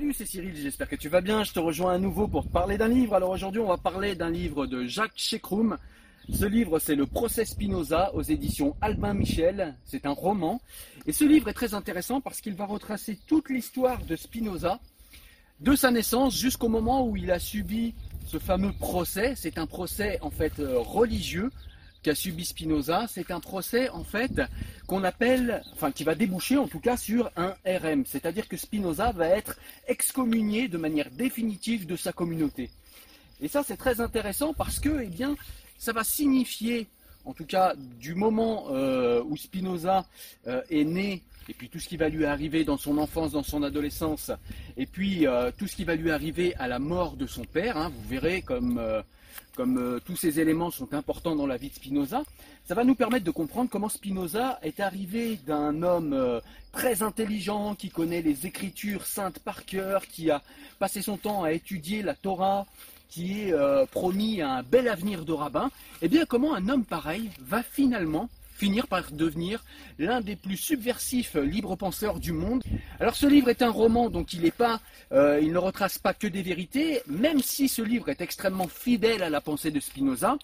Salut, c'est Cyril, j'espère que tu vas bien. Je te rejoins à nouveau pour parler d'un livre. Alors aujourd'hui, on va parler d'un livre de Jacques Chekroum. Ce livre, c'est Le procès Spinoza aux éditions Albin Michel. C'est un roman. Et ce livre est très intéressant parce qu'il va retracer toute l'histoire de Spinoza, de sa naissance jusqu'au moment où il a subi ce fameux procès. C'est un procès en fait euh, religieux qu'a subi Spinoza. C'est un procès en fait qu'on appelle, enfin qui va déboucher en tout cas sur un RM. C'est-à-dire que Spinoza va être excommunié de manière définitive de sa communauté. Et ça c'est très intéressant parce que, eh bien, ça va signifier, en tout cas du moment euh, où Spinoza euh, est né, et puis tout ce qui va lui arriver dans son enfance, dans son adolescence, et puis euh, tout ce qui va lui arriver à la mort de son père, hein, vous verrez comme, comme tous ces éléments sont importants dans la vie de Spinoza, ça va nous permettre de comprendre comment Spinoza est arrivé d'un homme très intelligent, qui connaît les écritures saintes par cœur, qui a passé son temps à étudier la Torah, qui est euh, promis un bel avenir de rabbin, et bien comment un homme pareil va finalement finir par devenir l'un des plus subversifs libres penseurs du monde? Alors ce livre est un roman, donc il est pas, euh, il ne retrace pas que des vérités, même si ce livre est extrêmement fidèle à la pensée de Spinoza,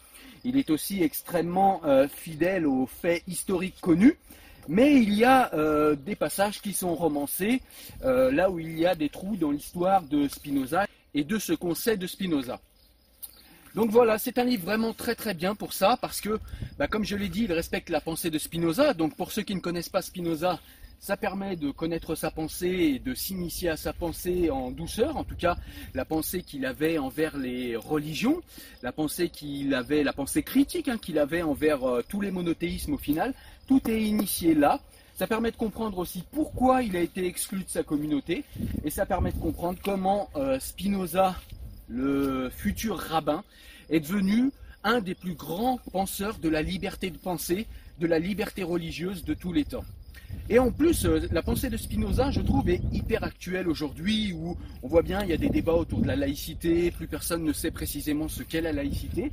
il est aussi extrêmement euh, fidèle aux faits historiques connus. Mais il y a euh, des passages qui sont romancés, là où il y a des trous dans l'histoire de Spinoza et de ce qu'on sait de Spinoza. Donc voilà, c'est un livre vraiment très très bien pour ça, parce que, bah, comme je l'ai dit, il respecte la pensée de Spinoza. Donc pour ceux qui ne connaissent pas Spinoza, ça permet de connaître sa pensée et de s'initier à sa pensée en douceur, en tout cas la pensée qu'il avait envers les religions, la pensée qu'il avait, la pensée critique hein, qu'il avait envers euh, tous les monothéismes au final. Tout est initié là. Ça permet de comprendre aussi pourquoi il a été exclu de sa communauté et ça permet de comprendre comment euh, Spinoza, le futur rabbin, est devenu un des plus grands penseurs de la liberté de pensée, de la liberté religieuse de tous les temps. Et en plus, euh, la pensée de Spinoza, je trouve, est hyper actuelle aujourd'hui, où on voit bien, il y a des débats autour de la laïcité, plus personne ne sait précisément ce qu'est la laïcité.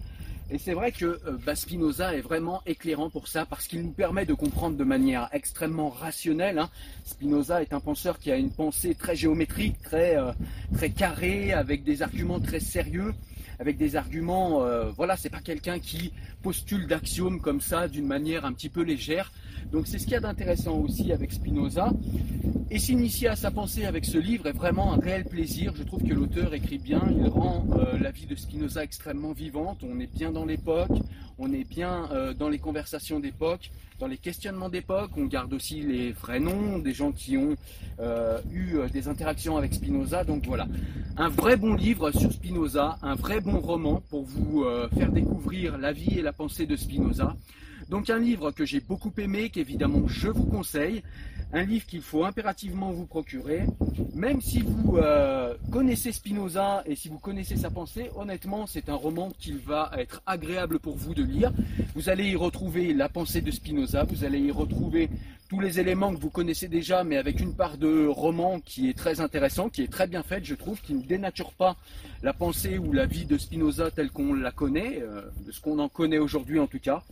Et c'est vrai que euh, bah, Spinoza est vraiment éclairant pour ça, parce qu'il nous permet de comprendre de manière extrêmement rationnelle. hein. Spinoza est un penseur qui a une pensée très géométrique, très, euh, carrée, avec des arguments très sérieux, avec des arguments. euh, voilà, c'est pas quelqu'un qui postule d'axiomes comme ça d'une manière un petit peu légère. Donc c'est ce qu'il y a d'intéressant aussi avec Spinoza. Et s'initier à sa pensée avec ce livre est vraiment un réel plaisir. Je trouve que l'auteur écrit bien, il rend euh, la vie de Spinoza extrêmement vivante. On est bien dans l'époque, on est bien euh, dans les conversations d'époque, dans les questionnements d'époque. On garde aussi les vrais noms des gens qui ont euh, eu des interactions avec Spinoza. Donc voilà, un vrai bon livre sur Spinoza, un vrai bon roman pour vous faire découvrir la vie et la pensée de Spinoza. Donc un livre que j'ai beaucoup aimé, qu'évidemment je vous conseille un livre qu'il faut impérativement vous procurer. Même si vous euh, connaissez Spinoza et si vous connaissez sa pensée, honnêtement, c'est un roman qui va être agréable pour vous de lire. Vous allez y retrouver la pensée de Spinoza, vous allez y retrouver tous les éléments que vous connaissez déjà, mais avec une part de roman qui est très intéressant, qui est très bien faite, je trouve, qui ne dénature pas la pensée ou la vie de Spinoza telle qu'on la connaît, euh, de ce qu'on en connaît aujourd'hui en tout cas.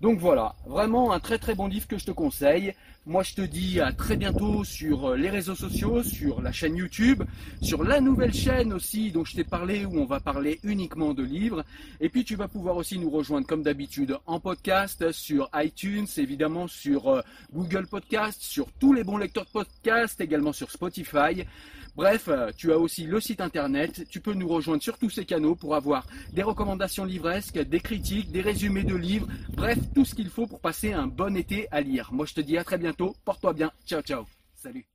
Donc voilà, vraiment un très très bon livre que je te conseille. Moi je te dis à très bientôt sur euh, les réseaux sociaux, sur la chaîne YouTube, sur la nouvelle chaîne aussi dont je t'ai parlé où on va parler uniquement de livres. Et puis tu vas pouvoir aussi nous rejoindre comme d'habitude en podcast sur iTunes, évidemment sur euh, Google Podcast, sur tous les bons lecteurs de podcast, également sur Spotify. Bref, euh, tu as aussi le site internet, tu peux nous rejoindre sur tous ces canaux pour avoir des recommandations livresques, des critiques, des résumés de livres, bref, tout ce qu'il faut pour passer un bon été à lire. Moi je te dis à très porte-toi bien, ciao ciao, salut